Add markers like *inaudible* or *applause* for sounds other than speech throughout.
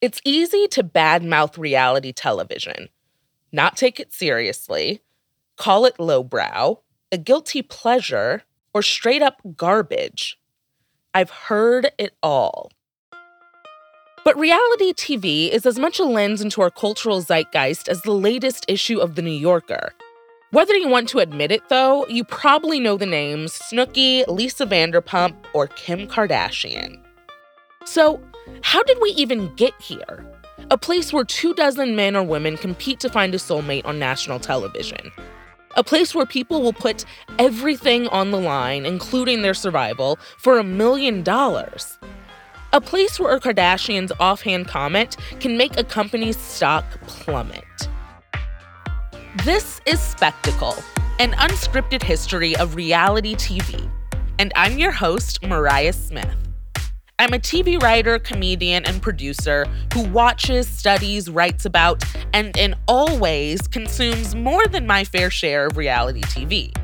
It's easy to badmouth reality television, not take it seriously, call it lowbrow, a guilty pleasure, or straight up garbage. I've heard it all. But reality TV is as much a lens into our cultural zeitgeist as the latest issue of The New Yorker. Whether you want to admit it, though, you probably know the names Snooki, Lisa Vanderpump, or Kim Kardashian. So, how did we even get here? A place where two dozen men or women compete to find a soulmate on national television. A place where people will put everything on the line, including their survival, for a million dollars. A place where a Kardashian's offhand comment can make a company's stock plummet. This is Spectacle, an unscripted history of reality TV. And I'm your host, Mariah Smith. I'm a TV writer, comedian, and producer who watches, studies, writes about, and in all ways consumes more than my fair share of reality TV.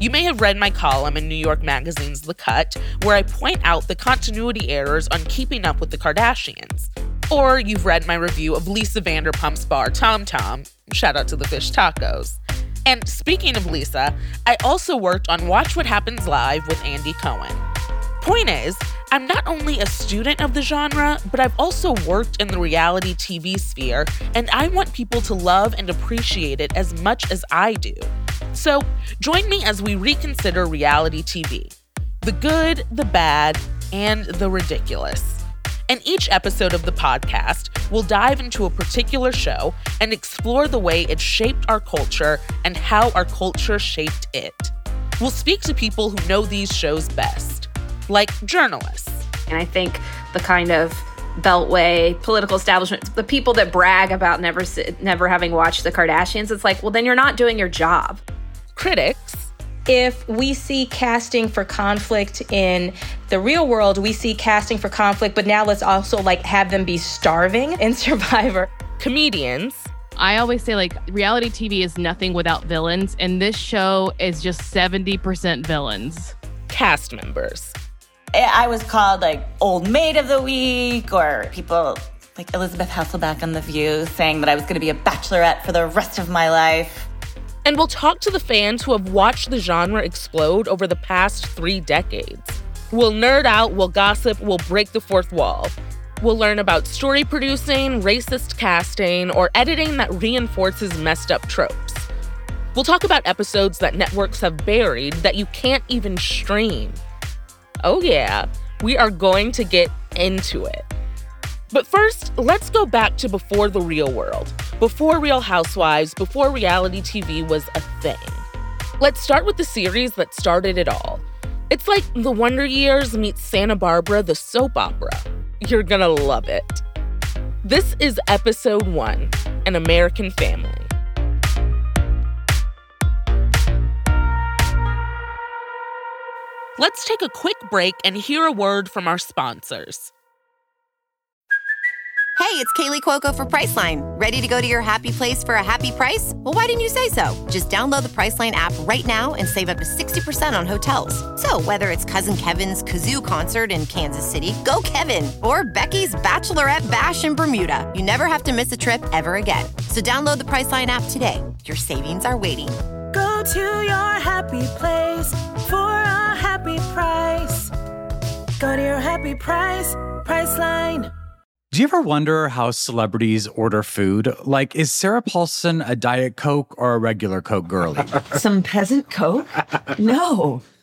You may have read my column in New York Magazine's The Cut, where I point out the continuity errors on keeping up with the Kardashians. Or you've read my review of Lisa Vanderpump's bar Tom Tom. Shout out to the fish tacos. And speaking of Lisa, I also worked on Watch What Happens Live with Andy Cohen. Point is, I'm not only a student of the genre, but I've also worked in the reality TV sphere, and I want people to love and appreciate it as much as I do. So join me as we reconsider reality TV the good, the bad, and the ridiculous. In each episode of the podcast, we'll dive into a particular show and explore the way it shaped our culture and how our culture shaped it. We'll speak to people who know these shows best, like journalists. And I think the kind of beltway political establishment the people that brag about never never having watched the kardashians it's like well then you're not doing your job critics. If we see casting for conflict in the real world, we see casting for conflict, but now let's also like have them be starving in *laughs* Survivor. Comedians. I always say like reality TV is nothing without villains, and this show is just 70% villains. Cast members. Eh, I was called like old maid of the week, or people like Elisabeth Hasselbeck on The View saying that I was going to be a bachelorette for the rest of my life. And we'll talk to the fans who have watched the genre explode over the past three decades. We'll nerd out, we'll gossip, we'll break the fourth wall. We'll learn about story producing, racist casting, or editing that reinforces messed up tropes. We'll talk about episodes that networks have buried that you can't even stream. Oh, yeah, we are going to get into it. But first, let's go back to before the real world, before Real Housewives, before reality TV was a thing. Let's start with the series that started it all. It's like The Wonder Years meets Santa Barbara, the soap opera. You're gonna love it. This is episode one An American Family. Let's take a quick break and hear a word from our sponsors. Hey, it's Kaley Cuoco for Priceline. Ready to go to your happy place for a happy price? Well, why didn't you say so? Just download the Priceline app right now and save up to 60% on hotels. So, whether it's Cousin Kevin's Kazoo concert in Kansas City, go Kevin, or Becky's Bachelorette Bash in Bermuda, you never have to miss a trip ever again. So, download the Priceline app today. Your savings are waiting. Go to your happy place for a happy price. Go to your happy price, Priceline. Do you ever wonder how celebrities order food? Like, is Sarah Paulson a Diet Coke or a regular Coke girlie? *laughs* Some peasant Coke? No.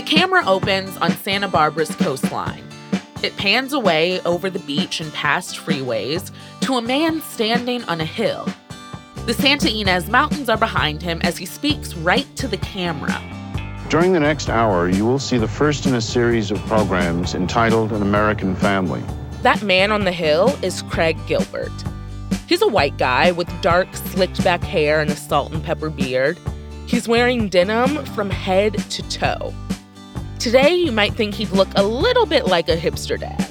The camera opens on Santa Barbara's coastline. It pans away over the beach and past freeways to a man standing on a hill. The Santa Ynez Mountains are behind him as he speaks right to the camera. During the next hour, you will see the first in a series of programs entitled An American Family. That man on the hill is Craig Gilbert. He's a white guy with dark, slicked back hair and a salt and pepper beard. He's wearing denim from head to toe. Today, you might think he'd look a little bit like a hipster dad.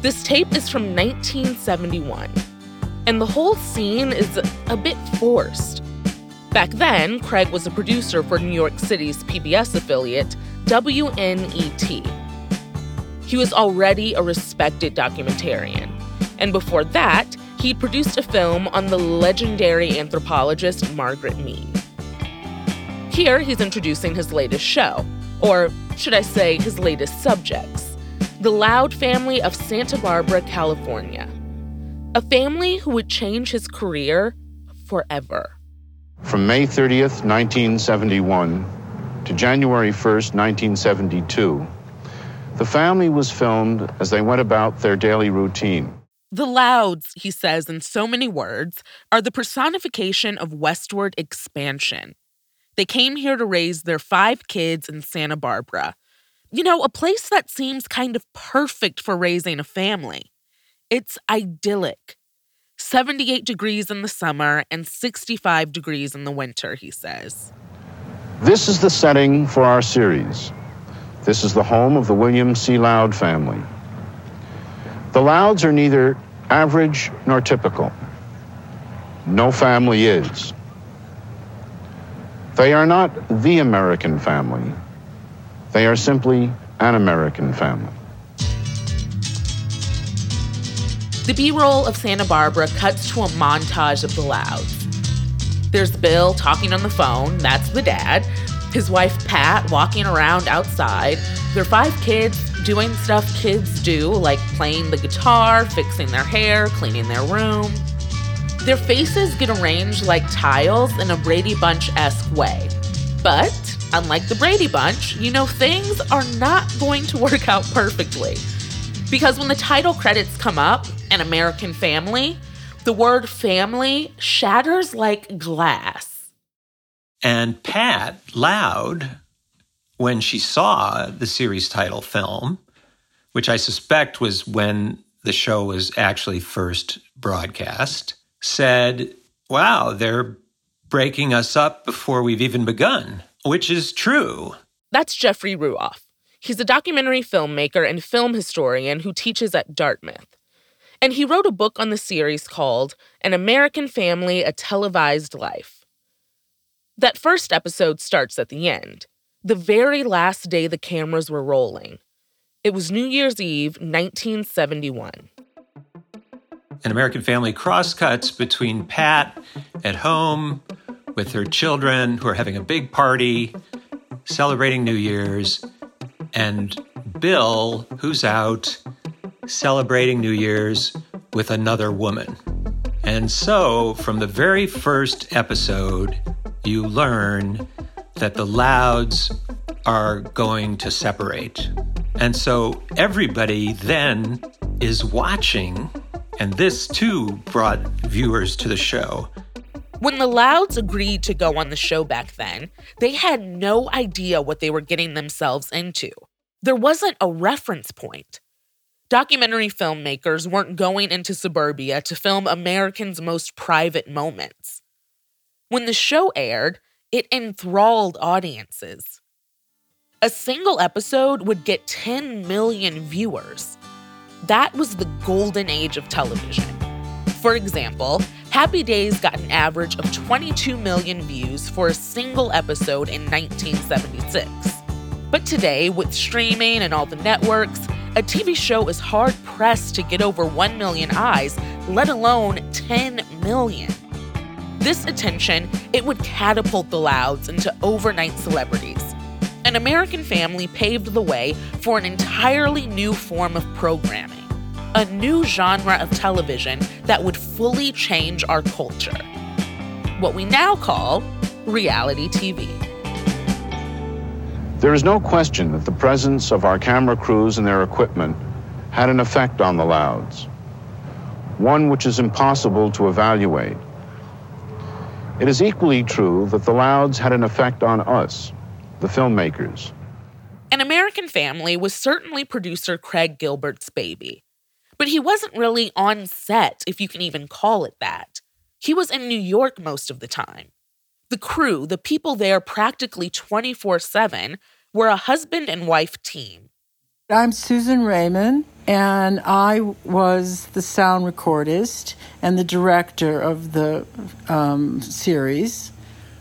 This tape is from 1971, and the whole scene is a bit forced. Back then, Craig was a producer for New York City's PBS affiliate, WNET. He was already a respected documentarian, and before that, he'd produced a film on the legendary anthropologist Margaret Mead. Here, he's introducing his latest show, or should I say, his latest subjects the Loud family of Santa Barbara, California. A family who would change his career forever. From May 30th, 1971 to January 1st, 1972, the family was filmed as they went about their daily routine. The Louds, he says in so many words, are the personification of westward expansion. They came here to raise their five kids in Santa Barbara. You know, a place that seems kind of perfect for raising a family. It's idyllic. 78 degrees in the summer and 65 degrees in the winter, he says. This is the setting for our series. This is the home of the William C. Loud family. The Louds are neither average nor typical. No family is. They are not the American family. They are simply an American family. The B roll of Santa Barbara cuts to a montage of the Louds. There's Bill talking on the phone, that's the dad. His wife Pat walking around outside. Their five kids doing stuff kids do, like playing the guitar, fixing their hair, cleaning their room. Their faces get arranged like tiles in a Brady Bunch esque way. But, unlike the Brady Bunch, you know, things are not going to work out perfectly. Because when the title credits come up, An American Family, the word family shatters like glass. And Pat Loud, when she saw the series title film, which I suspect was when the show was actually first broadcast, said, Wow, they're breaking us up before we've even begun, which is true. That's Jeffrey Ruoff. He's a documentary filmmaker and film historian who teaches at Dartmouth. And he wrote a book on the series called An American Family A Televised Life. That first episode starts at the end, the very last day the cameras were rolling. It was New Year's Eve, 1971. An American Family crosscuts between Pat at home with her children who are having a big party, celebrating New Year's, and Bill, who's out celebrating New Year's with another woman. And so, from the very first episode, you learn that the Louds are going to separate. And so, everybody then is watching, and this too brought viewers to the show. When the Louds agreed to go on the show back then, they had no idea what they were getting themselves into. There wasn't a reference point. Documentary filmmakers weren't going into suburbia to film Americans' most private moments. When the show aired, it enthralled audiences. A single episode would get 10 million viewers. That was the golden age of television. For example, Happy Days got an average of 22 million views for a single episode in 1976. But today, with streaming and all the networks, a TV show is hard pressed to get over 1 million eyes, let alone 10 million. This attention, it would catapult the Louds into overnight celebrities. An American Family paved the way for an entirely new form of programming, a new genre of television that would fully change our culture. What we now call reality TV. There is no question that the presence of our camera crews and their equipment had an effect on the Louds, one which is impossible to evaluate. It is equally true that the Louds had an effect on us, the filmmakers. An American Family was certainly producer Craig Gilbert's baby. But he wasn't really on set, if you can even call it that. He was in New York most of the time. The crew, the people there practically 24 7, were a husband and wife team. I'm Susan Raymond, and I was the sound recordist and the director of the um, series.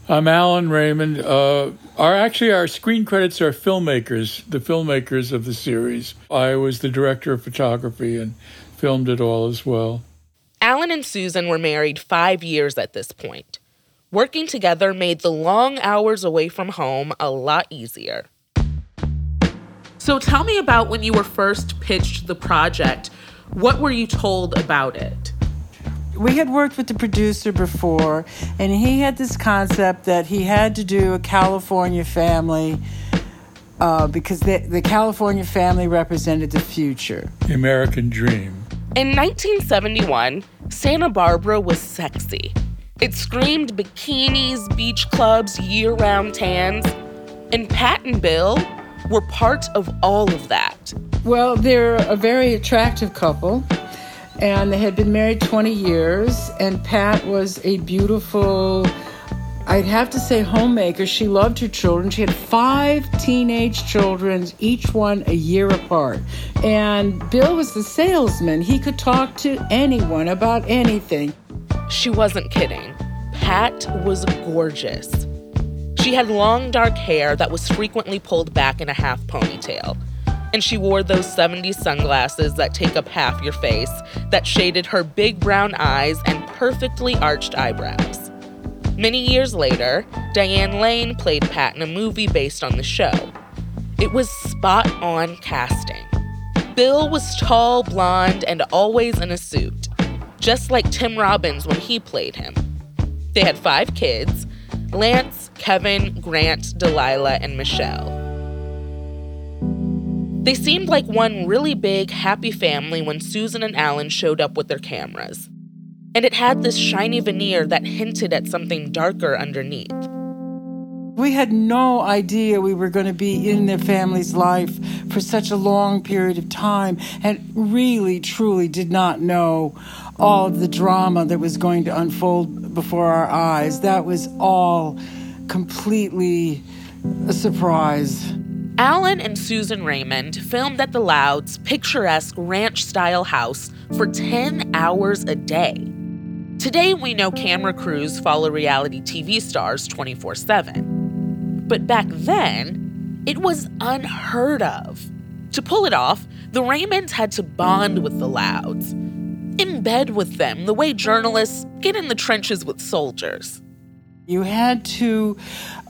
I'm Alan Raymond. Uh, our actually our screen credits are filmmakers, the filmmakers of the series. I was the director of photography and filmed it all as well. Alan and Susan were married five years at this point. Working together made the long hours away from home a lot easier. So tell me about when you were first pitched the project. What were you told about it? We had worked with the producer before, and he had this concept that he had to do a California family uh, because the, the California family represented the future. The American dream. In 1971, Santa Barbara was sexy. It screamed bikinis, beach clubs, year round tans. And Pat and Bill were part of all of that. Well, they're a very attractive couple and they had been married 20 years. And Pat was a beautiful, I'd have to say, homemaker. She loved her children. She had five teenage children, each one a year apart. And Bill was the salesman. He could talk to anyone about anything. She wasn't kidding. Pat was gorgeous. She had long dark hair that was frequently pulled back in a half ponytail and she wore those 70s sunglasses that take up half your face, that shaded her big brown eyes and perfectly arched eyebrows. Many years later, Diane Lane played Pat in a movie based on the show. It was spot on casting. Bill was tall, blonde, and always in a suit, just like Tim Robbins when he played him. They had five kids Lance, Kevin, Grant, Delilah, and Michelle. They seemed like one really big, happy family when Susan and Alan showed up with their cameras. And it had this shiny veneer that hinted at something darker underneath. We had no idea we were going to be in their family's life for such a long period of time and really, truly did not know all of the drama that was going to unfold before our eyes. That was all completely a surprise. Alan and Susan Raymond filmed at the Louds' picturesque ranch style house for 10 hours a day. Today, we know camera crews follow reality TV stars 24 7. But back then, it was unheard of. To pull it off, the Raymonds had to bond with the Louds, in bed with them the way journalists get in the trenches with soldiers. You had to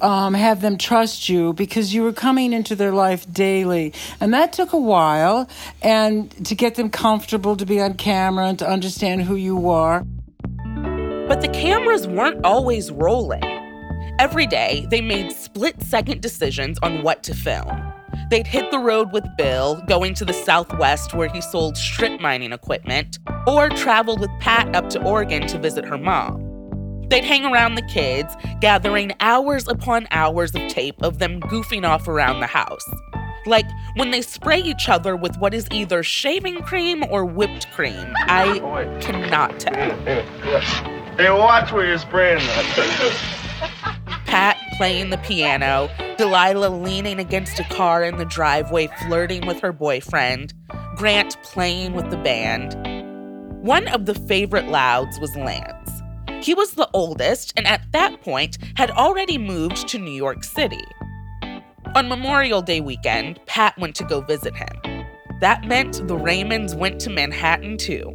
um, have them trust you because you were coming into their life daily. And that took a while, and to get them comfortable to be on camera and to understand who you are. But the cameras weren't always rolling. Every day, they made split second decisions on what to film. They'd hit the road with Bill, going to the Southwest where he sold strip mining equipment, or traveled with Pat up to Oregon to visit her mom. They'd hang around the kids, gathering hours upon hours of tape of them goofing off around the house. Like when they spray each other with what is either shaving cream or whipped cream. I *laughs* cannot tell. *laughs* Hey, watch where you're spraying that. *laughs* Pat playing the piano, Delilah leaning against a car in the driveway, flirting with her boyfriend, Grant playing with the band. One of the favorite Louds was Lance. He was the oldest and at that point had already moved to New York City. On Memorial Day weekend, Pat went to go visit him. That meant the Raymonds went to Manhattan too.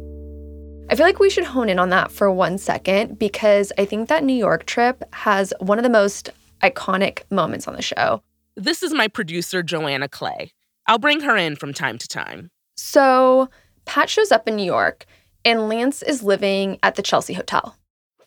I feel like we should hone in on that for one second because I think that New York trip has one of the most iconic moments on the show. This is my producer, Joanna Clay. I'll bring her in from time to time. So, Pat shows up in New York, and Lance is living at the Chelsea Hotel.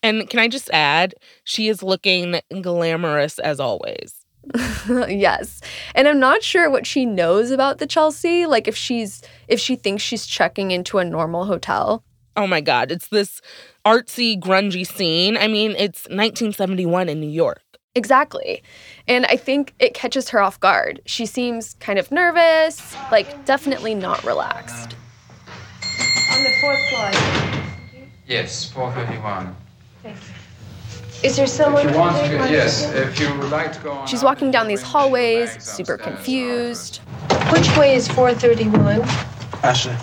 And can I just add, she is looking glamorous as always. *laughs* yes. And I'm not sure what she knows about the Chelsea, like if she's if she thinks she's checking into a normal hotel. Oh my god, it's this artsy grungy scene. I mean, it's 1971 in New York. Exactly. And I think it catches her off guard. She seems kind of nervous, like definitely not relaxed. On the fourth floor. Yes, 431. Is there someone? If you want to, yes, if you would like to go on. She's walking down these hallways, super confused. Which way is 431? Ashley.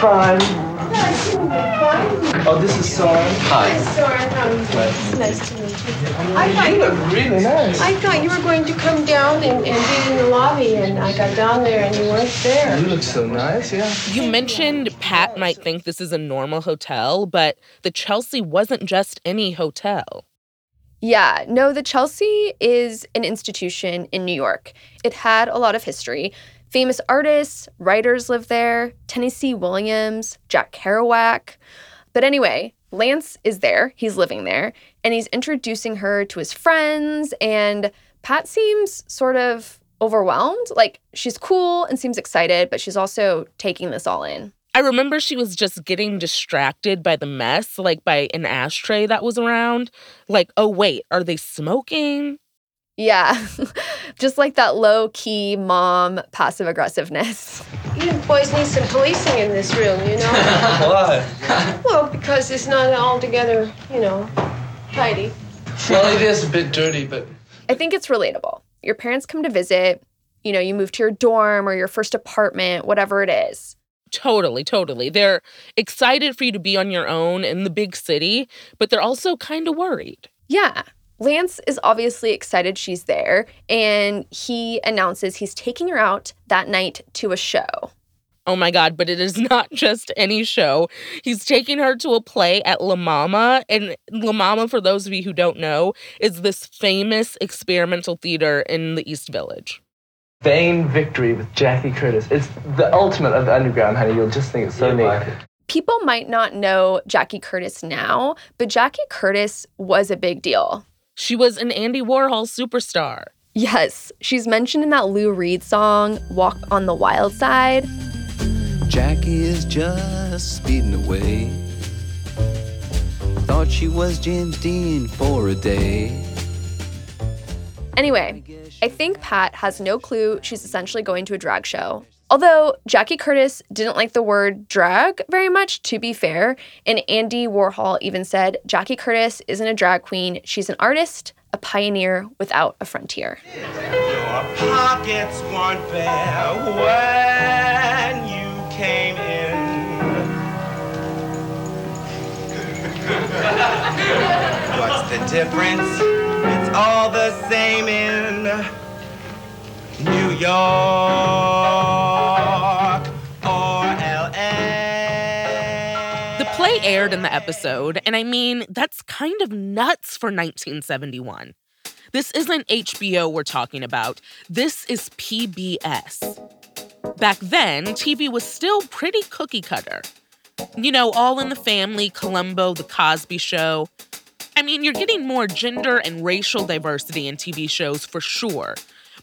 Fine. Oh, this is Soren. Hi. Soren, How are you? nice to meet you. I thought You look really nice. I thought you were going to come down and, and be in the lobby, and I got down there and you weren't there. You look so nice, yeah. You mentioned Pat might think this is a normal hotel, but the Chelsea wasn't just any hotel. Yeah, no, the Chelsea is an institution in New York. It had a lot of history. Famous artists, writers live there, Tennessee Williams, Jack Kerouac. But anyway, Lance is there, he's living there, and he's introducing her to his friends. And Pat seems sort of overwhelmed. Like she's cool and seems excited, but she's also taking this all in. I remember she was just getting distracted by the mess, like by an ashtray that was around. Like, oh, wait, are they smoking? Yeah, *laughs* just like that low key mom passive aggressiveness. You boys need some policing in this room, you know? *laughs* Why? well, because it's not altogether, you know, tidy. Well, it is a bit dirty, but I think it's relatable. Your parents come to visit, you know, you move to your dorm or your first apartment, whatever it is. Totally, totally. They're excited for you to be on your own in the big city, but they're also kind of worried. Yeah. Lance is obviously excited she's there, and he announces he's taking her out that night to a show. Oh my God, but it is *laughs* not just any show. He's taking her to a play at La Mama. And La Mama, for those of you who don't know, is this famous experimental theater in the East Village. Vain Victory with Jackie Curtis. It's the ultimate of the underground, honey. You'll just think it's so neat. People might not know Jackie Curtis now, but Jackie Curtis was a big deal. She was an Andy Warhol superstar. Yes, she's mentioned in that Lou Reed song, Walk on the Wild Side. Jackie is just speeding away. Thought she was James Dean for a day. Anyway, I think Pat has no clue she's essentially going to a drag show. Although Jackie Curtis didn't like the word drag very much, to be fair, and Andy Warhol even said Jackie Curtis isn't a drag queen, she's an artist, a pioneer without a frontier. Your pockets weren't bare when you came in. What's the difference? It's all the same in New York aired in the episode, and I mean, that's kind of nuts for 1971. This isn't HBO we're talking about, this is PBS. Back then, TV was still pretty cookie cutter. You know, All in the Family, Columbo, The Cosby Show. I mean, you're getting more gender and racial diversity in TV shows for sure,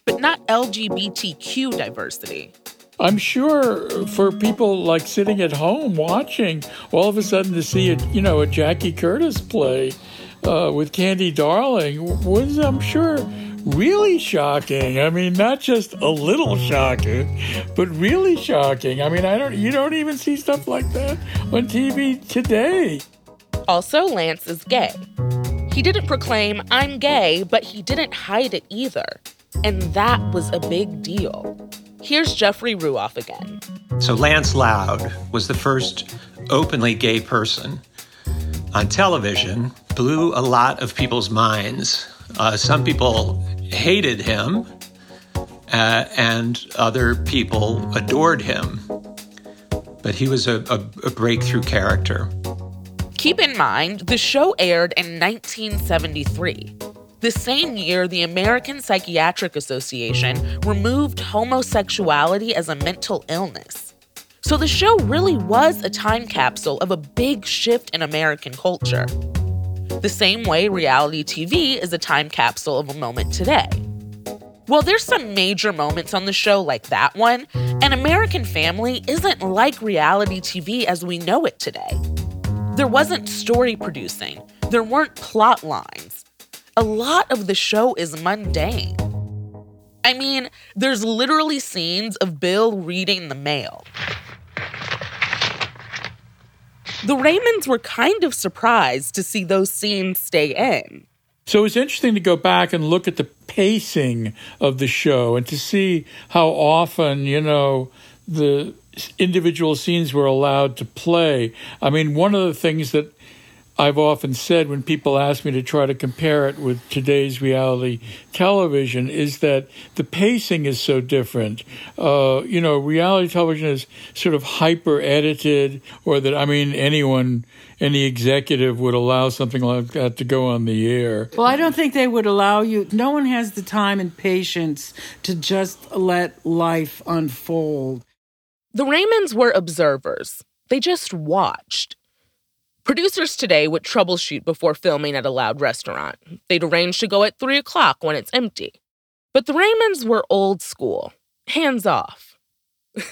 but not LGBTQ diversity. I'm sure for people like sitting at home watching, all of a sudden to see a you know a Jackie Curtis play uh, with Candy Darling was, I'm sure, really shocking. I mean, not just a little shocking, but really shocking. I mean, I don't you don't even see stuff like that on TV today. Also, Lance is gay. He didn't proclaim, I'm gay, but he didn't hide it either. And that was a big deal. Here's Jeffrey Ruoff again. So Lance Loud was the first openly gay person on television, blew a lot of people's minds. Uh, some people hated him, uh, and other people adored him. But he was a, a, a breakthrough character. Keep in mind, the show aired in 1973. The same year, the American Psychiatric Association removed homosexuality as a mental illness. So the show really was a time capsule of a big shift in American culture. The same way reality TV is a time capsule of a moment today. Well, there's some major moments on the show like that one, and American Family isn't like reality TV as we know it today. There wasn't story producing, there weren't plot lines. A lot of the show is mundane. I mean, there's literally scenes of Bill reading the mail. The Raymonds were kind of surprised to see those scenes stay in. So it's interesting to go back and look at the pacing of the show and to see how often, you know, the individual scenes were allowed to play. I mean, one of the things that I've often said when people ask me to try to compare it with today's reality television is that the pacing is so different. Uh, you know, reality television is sort of hyper edited, or that, I mean, anyone, any executive would allow something like that to go on the air. Well, I don't think they would allow you. No one has the time and patience to just let life unfold. The Raymonds were observers, they just watched. Producers today would troubleshoot before filming at a loud restaurant. They'd arrange to go at 3 o'clock when it's empty. But the Raymonds were old school, hands off. *laughs*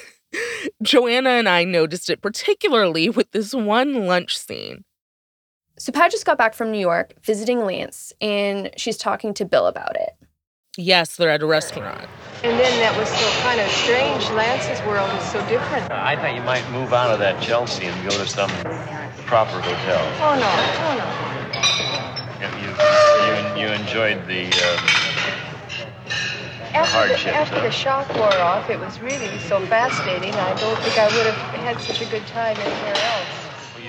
Joanna and I noticed it particularly with this one lunch scene. So Pat just got back from New York visiting Lance, and she's talking to Bill about it. Yes, they're at a restaurant. And then that was so kind of strange. Lance's world is so different. I thought you might move out of that Chelsea and go to some proper hotel. Oh no, oh no. You, you, you enjoyed the uh, After, the, hardships, after huh? the shock wore off, it was really so fascinating. I don't think I would have had such a good time anywhere else.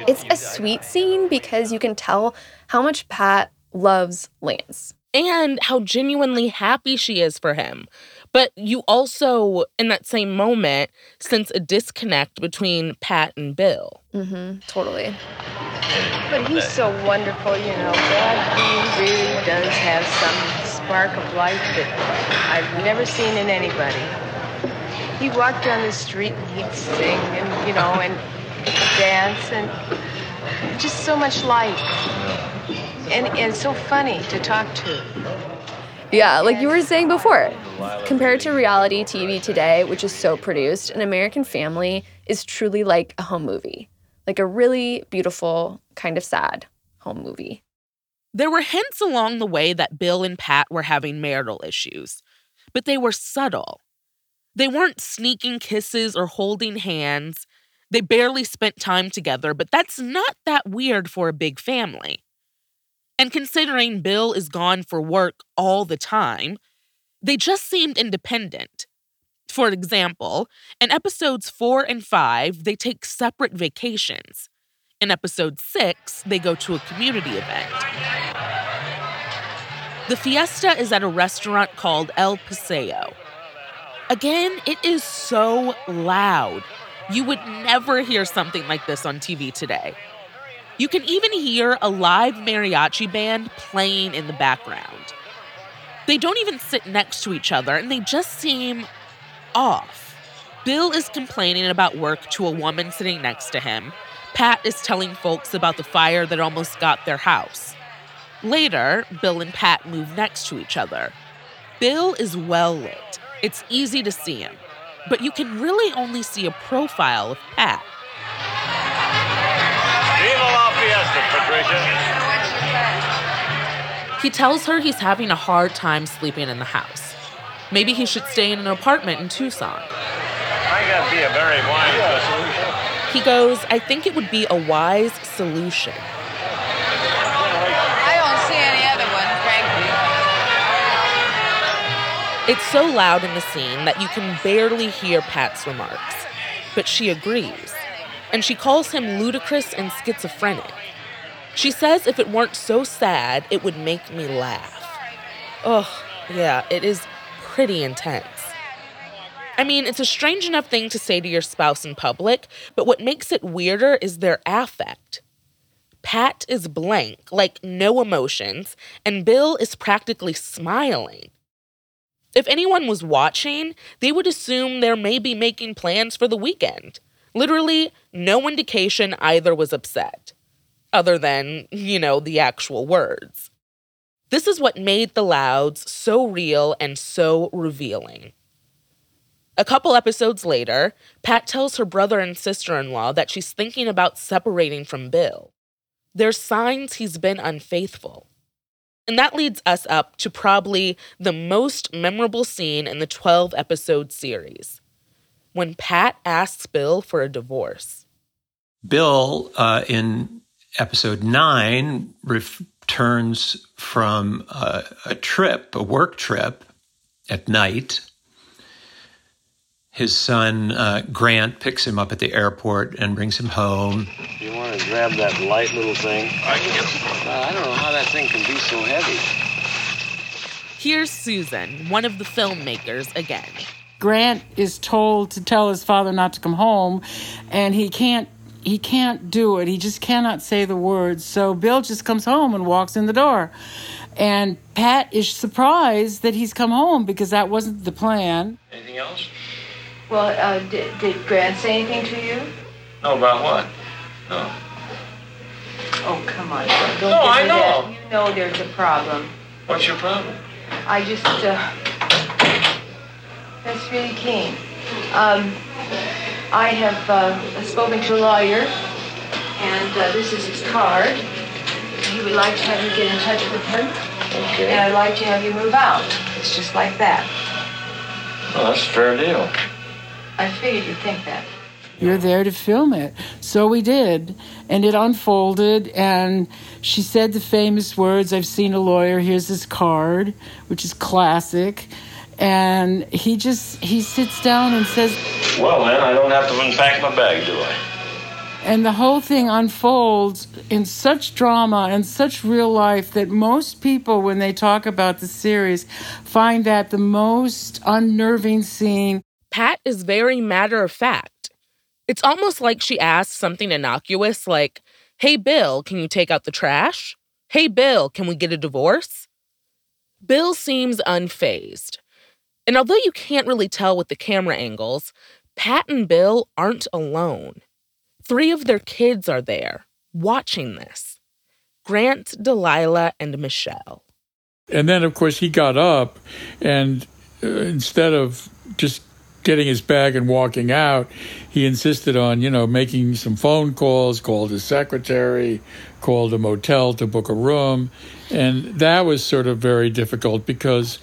It's a sweet scene because you can tell how much Pat loves Lance. And how genuinely happy she is for him. But you also, in that same moment, sense a disconnect between Pat and Bill. Mm-hmm, totally. But he's so wonderful, you know. God, he really does have some spark of life that I've never seen in anybody. He walked down the street and he'd sing and, you know, and dance and just so much life. And, and so funny to talk to. Yeah, like you were saying before, compared to reality TV today, which is so produced, An American Family is truly like a home movie, like a really beautiful, kind of sad home movie. There were hints along the way that Bill and Pat were having marital issues, but they were subtle. They weren't sneaking kisses or holding hands. They barely spent time together, but that's not that weird for a big family. And considering Bill is gone for work all the time, they just seemed independent. For example, in episodes four and five, they take separate vacations. In episode six, they go to a community event. The fiesta is at a restaurant called El Paseo. Again, it is so loud. You would never hear something like this on TV today. You can even hear a live mariachi band playing in the background. They don't even sit next to each other and they just seem off. Bill is complaining about work to a woman sitting next to him. Pat is telling folks about the fire that almost got their house. Later, Bill and Pat move next to each other. Bill is well lit. It's easy to see him, but you can really only see a profile of Pat. Viva la fiesta, Patricia. He tells her he's having a hard time sleeping in the house. Maybe he should stay in an apartment in Tucson. I gotta be a very wise solution. He goes, I think it would be a wise solution. I don't see any other one, frankly. It's so loud in the scene that you can barely hear Pat's remarks. But she agrees. And she calls him ludicrous and schizophrenic. She says if it weren't so sad, it would make me laugh. Ugh, yeah, it is pretty intense. I mean, it's a strange enough thing to say to your spouse in public, but what makes it weirder is their affect. Pat is blank, like no emotions, and Bill is practically smiling. If anyone was watching, they would assume they're maybe making plans for the weekend. Literally, no indication either was upset, other than, you know, the actual words. This is what made the Louds so real and so revealing. A couple episodes later, Pat tells her brother and sister in law that she's thinking about separating from Bill. There's signs he's been unfaithful. And that leads us up to probably the most memorable scene in the 12 episode series when Pat asks Bill for a divorce. Bill, uh, in episode nine, returns from a, a trip, a work trip at night. His son, uh, Grant, picks him up at the airport and brings him home. You want to grab that light little thing? I can get. I don't know how that thing can be so heavy. Here's Susan, one of the filmmakers, again. Grant is told to tell his father not to come home, and he can't. He can't do it. He just cannot say the words. So Bill just comes home and walks in the door. And Pat is surprised that he's come home because that wasn't the plan. Anything else? Well, uh, did, did Grant say anything to you? No, about what? No. Oh, come on. Don't No, I know. that. You know there's a problem. What's your problem? I just, uh, that's really keen. Um, I have uh, spoken to a lawyer, and uh, this is his card. He would like to have you get in touch with him, Okay. and I'd like to have you move out. It's just like that. Well, that's a fair deal. I figured you'd think that. You're there to film it. So we did. And it unfolded. And she said the famous words I've seen a lawyer, here's his card, which is classic. And he just, he sits down and says, Well, then, I don't have to unpack my bag, do I? and the whole thing unfolds in such drama and such real life that most people, when they talk about the series, find that the most unnerving scene. Pat is very matter of fact. It's almost like she asks something innocuous like, Hey, Bill, can you take out the trash? Hey, Bill, can we get a divorce? Bill seems unfazed. And although you can't really tell with the camera angles, Pat and Bill aren't alone. Three of their kids are there, watching this Grant, Delilah, and Michelle. And then, of course, he got up and uh, instead of just getting his bag and walking out, he insisted on, you know, making some phone calls, called his secretary, called a motel to book a room. And that was sort of very difficult because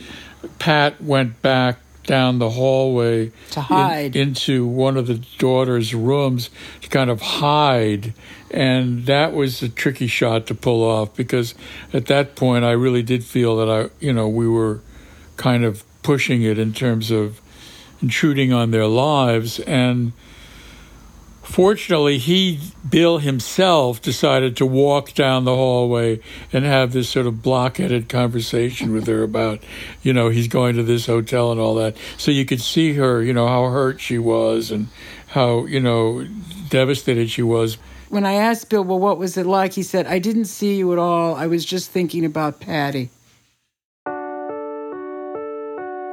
Pat went back down the hallway To hide. in- into one of the daughter's rooms to kind of hide. And that was a tricky shot to pull off because at that point I really did feel that I, you know, we were kind of pushing it in terms of intruding on their lives. And fortunately, he, Bill himself, decided to walk down the hallway and have this sort of blockheaded conversation with her about, you know, he's going to this hotel and all that. So you could see her, you know, how hurt she was and how, you know, devastated she was. When I asked Bill, well, what was it like? He said, I didn't see you at all. I was just thinking about Patty.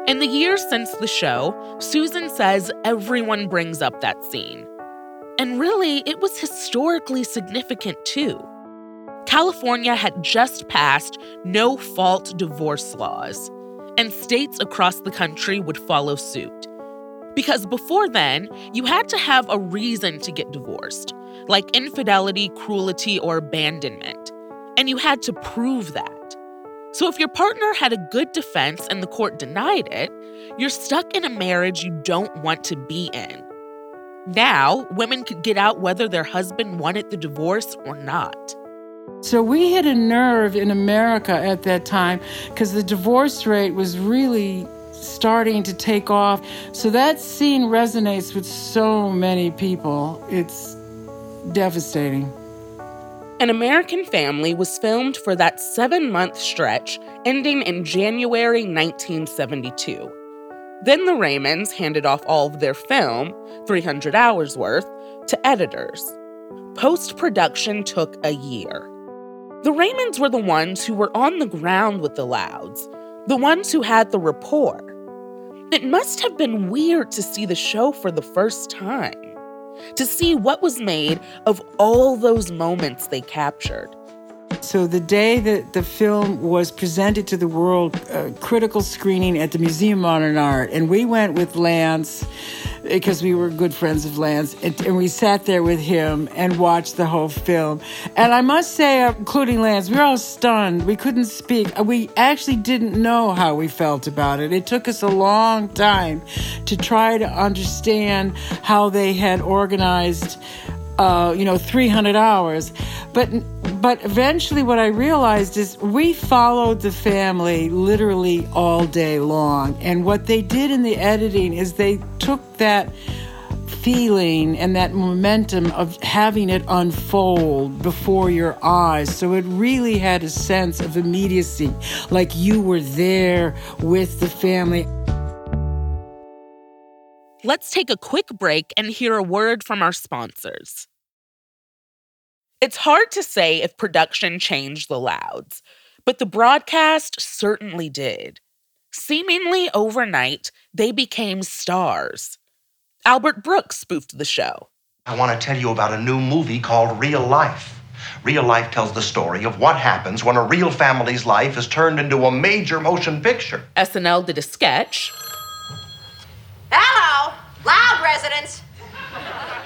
In the years since the show, Susan says everyone brings up that scene. And really, it was historically significant too. California had just passed no fault divorce laws, and states across the country would follow suit. Because before then, you had to have a reason to get divorced, like infidelity, cruelty, or abandonment. And you had to prove that. So if your partner had a good defense and the court denied it, you're stuck in a marriage you don't want to be in. Now, women could get out whether their husband wanted the divorce or not. So we hit a nerve in America at that time because the divorce rate was really starting to take off. So that scene resonates with so many people. It's devastating. An American Family was filmed for that seven month stretch ending in January 1972. Then the Raymonds handed off all of their film, 300 hours worth, to editors. Post production took a year. The Raymonds were the ones who were on the ground with the Louds, the ones who had the rapport. It must have been weird to see the show for the first time, to see what was made of all those moments they captured. So the day that the film was presented to the world, uh, critical screening at the Museum of Modern Art, and we went with Lance because we were good friends of Lance, and, and, we sat there with him and watched the whole film. And I must say, uh, including Lance, we were all stunned. We couldn't speak. We actually didn't know how we felt about it. It took us a long time to try to understand how they had organized uh, you know, 300 hours. But but eventually, what I realized is we followed the family literally all day long. And what they did in the editing is they took that feeling and that momentum of having it unfold before your eyes. So it really had a sense of immediacy, like you were there with the family. Let's take a quick break and hear a word from our sponsors. It's hard to say if production changed the Louds, but the broadcast certainly did. Seemingly overnight, they became stars. Albert Brooks spoofed the show. I want to tell you about a new movie called Real Life. Real Life tells the story of what happens when a real family's life is turned into a major motion picture. SNL did a sketch. Hello, Loud residents.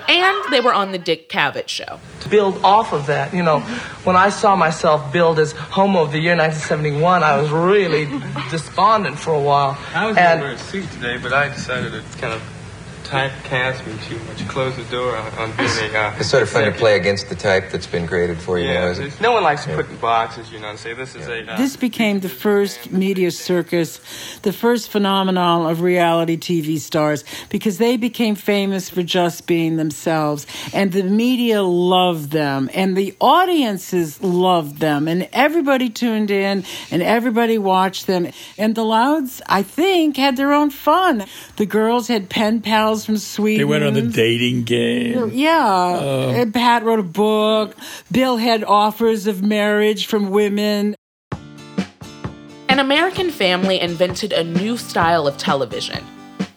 And they were on the Dick Cavett show. To build off of that, you know, when I saw myself billed as Homo of the Year 1971, I was really *laughs* despondent for a while. I was going to wear a suit today, but I decided to kind of typecast me too much. Close the door on, on being a. Uh, it's sort of fun to play against the type that's been created for you. Yeah, now, it? no one likes to put in boxes, you know, and say this is a. Uh, this became the first media circus, the first phenomenon of reality TV stars, because they became famous for just being themselves, and the media loved them, and the audiences loved them, and everybody tuned in, and everybody watched them, and the Louds, I think, had their own fun. The girls had pen pals from Sweden. They went on the dating game. Yeah. Uh, Pat wrote a book. Bill had offers of marriage from women. An American family invented a new style of television.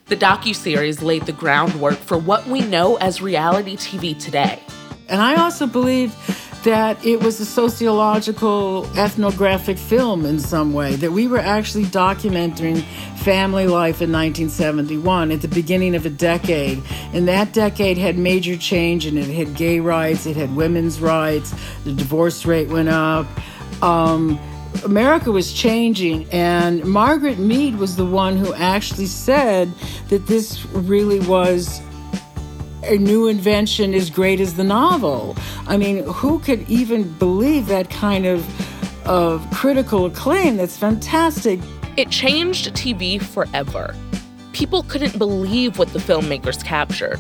The docuseries laid the groundwork for what we know as reality TV today. And I also believe that it was a sociological ethnographic film in some way, that we were actually documenting family life in 1971 at the beginning of a decade. And that decade had major change and it had gay rights, it had women's rights, the divorce rate went up. Um, America was changing, and Margaret Mead was the one who actually said that this really was a new invention as great as the novel. I mean, who could even believe that kind of of critical acclaim? That's fantastic. It changed TV forever. People couldn't believe what the filmmakers captured.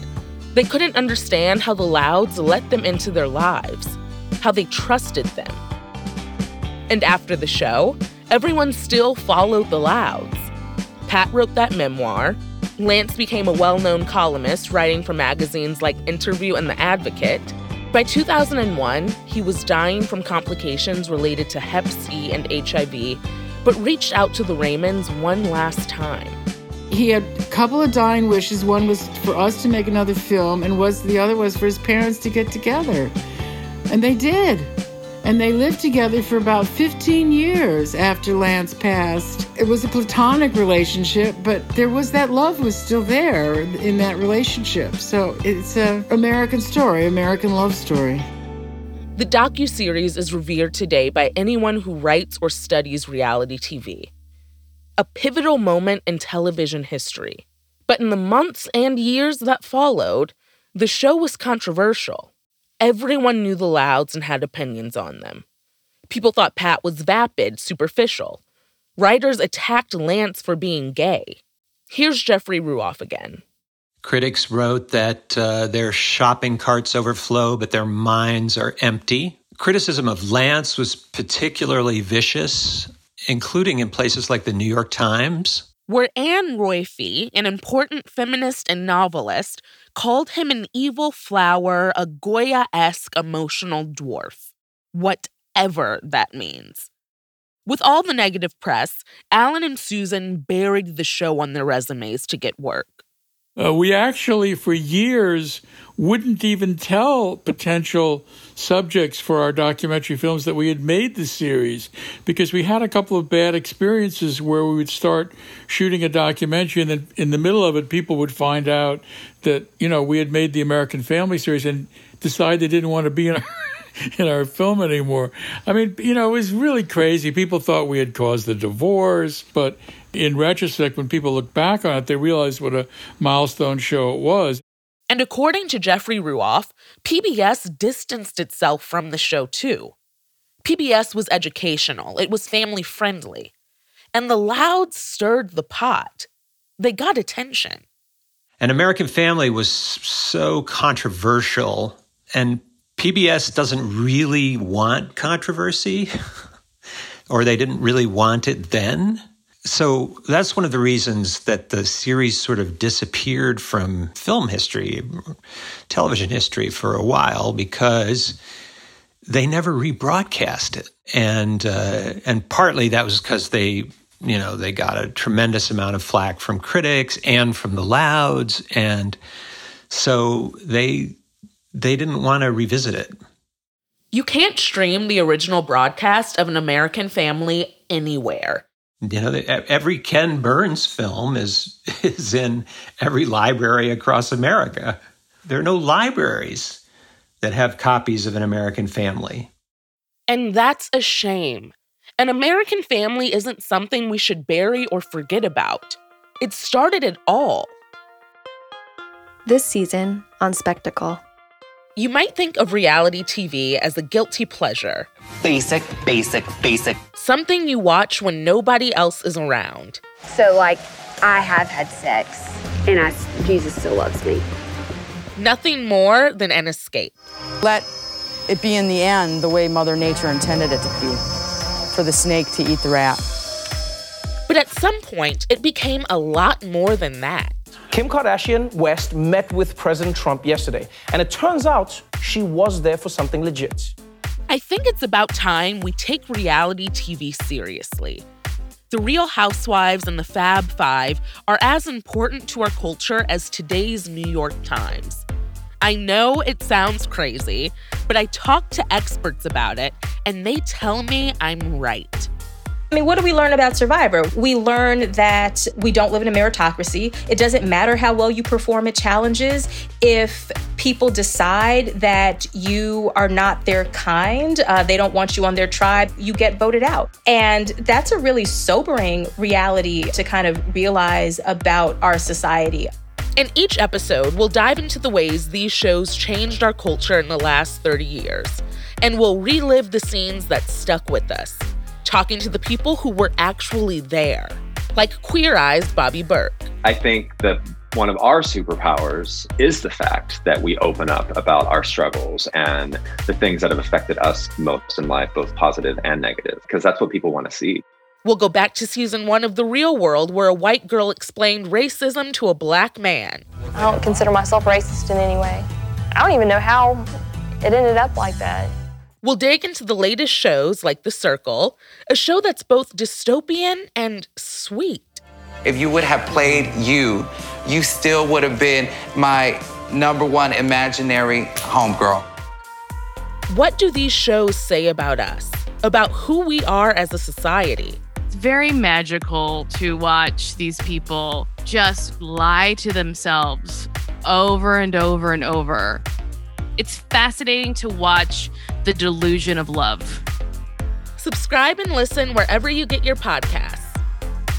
They couldn't understand how the Louds let them into their lives, how they trusted them. And after the show, everyone still followed the Louds. Pat wrote that memoir, Lance became a well known columnist, writing for magazines like Interview and The Advocate. By 2001, he was dying from complications related to Hep C and HIV, but reached out to the Raymonds one last time. He had a couple of dying wishes. One was for us to make another film, and was the other was for his parents to get together. And they did. And they lived together for about 15 years after Lance passed. It was a platonic relationship, but there was that love was still there in that relationship. So it's an American story, American love story. The docu-series is revered today by anyone who writes or studies reality TV. A pivotal moment in television history. But in the months and years that followed, the show was controversial. Everyone knew the Louds and had opinions on them. People thought Pat was vapid, superficial. Writers attacked Lance for being gay. Here's Jeffrey Ruoff again. Critics wrote that uh, their shopping carts overflow, but their minds are empty. Criticism of Lance was particularly vicious, including in places like the New York Times. Where Anne Roiphe, an important feminist and novelist, called him an evil flower, a Goya esque emotional dwarf. Whatever that means. With all the negative press, Alan and Susan buried the show on their resumes to get work. Uh, we actually, for years, wouldn't even tell potential subjects for our documentary films that we had made the series because we had a couple of bad experiences where we would start shooting a documentary and then in the middle of it people would find out that you know we had made the American Family series and decide they didn't want to be in our in our film anymore. I mean, you know, it was really crazy. People thought we had caused the divorce, but in retrospect, when people look back on it, they realize what a milestone show it was. And according to Jeffrey Ruoff, PBS distanced itself from the show too. PBS was educational, it was family friendly. And the Louds stirred the pot. They got attention. An American Family was so controversial, and PBS doesn't really want controversy, *laughs* or they didn't really want it then. So that's one of the reasons that the series sort of disappeared from film history, television history for a while, because they never rebroadcast it, and uh, and partly that was because they you know they got a tremendous amount of flack from critics and from the Louds, and so they they didn't want to revisit it. You can't stream the original broadcast of an American family anywhere. You know, every Ken Burns film is *laughs* is in every library across America. There are no libraries that have copies of an American family. And that's a shame. An American family isn't something we should bury or forget about. It started it all. This season on Spectacle. You might think of reality TV as a guilty pleasure. Basic, basic, basic. Something you watch when nobody else is around. So, like, I have had sex, and I, Jesus still loves me. Nothing more than an escape. Let it be in the end the way Mother Nature intended it to be for the snake to eat the rat. But at some point, it became a lot more than that. Kim Kardashian West met with President Trump yesterday, and it turns out she was there for something legit. I think it's about time we take reality TV seriously. The Real Housewives and the Fab Five are as important to our culture as today's New York Times. I know it sounds crazy, but I talk to experts about it, and they tell me I'm right. I mean, what do we learn about Survivor? We learn that we don't live in a meritocracy. It doesn't matter how well you perform at challenges. If people decide that you are not their kind, uh, they don't want you on their tribe, you get voted out. And that's a really sobering reality to kind of realize about our society. In each episode, we'll dive into the ways these shows changed our culture in the last 30 years, and we'll relive the scenes that stuck with us talking to the people who were actually there, like Queer Eye's Bobby Berk. I think that one of our superpowers is the fact that we open up about our struggles and the things that have affected us most in life, both positive and negative, because that's what people want to see. We'll go back to season one of The Real World, where a white girl explained racism to a black man. I don't consider myself racist in any way. I don't even know how it ended up like that. We'll dig into the latest shows like The Circle, a show that's both dystopian and sweet. If you would have played you, you still would have been my number one imaginary homegirl. What do these shows say about us, about who we are as a society? It's very magical to watch these people just lie to themselves over and over and over. It's fascinating to watch the delusion of love. Subscribe and listen wherever you get your podcasts.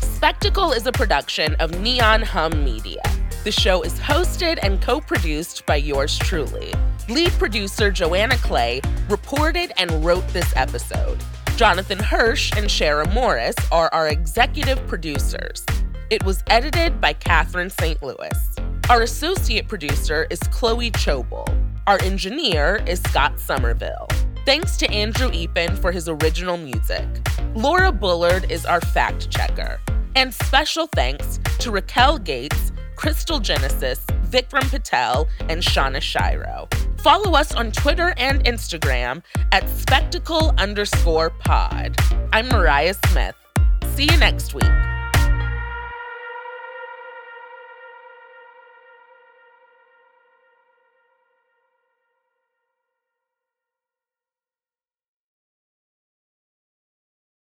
Spectacle is a production of Neon Hum Media. The show is hosted and co produced by yours truly. Lead producer Joanna Clay reported and wrote this episode. Jonathan Hirsch and Shara Morris are our executive producers. It was edited by Catherine St. Louis. Our associate producer is Chloe Chobel. Our engineer is Scott Somerville. Thanks to Andrew Epen for his original music. Laura Bullard is our fact checker. And special thanks to Raquel Gates, Crystal Genesis, Vikram Patel, and Shauna Shiro. Follow us on Twitter and Instagram at spectacle underscore pod. I'm Mariah Smith. See you next week.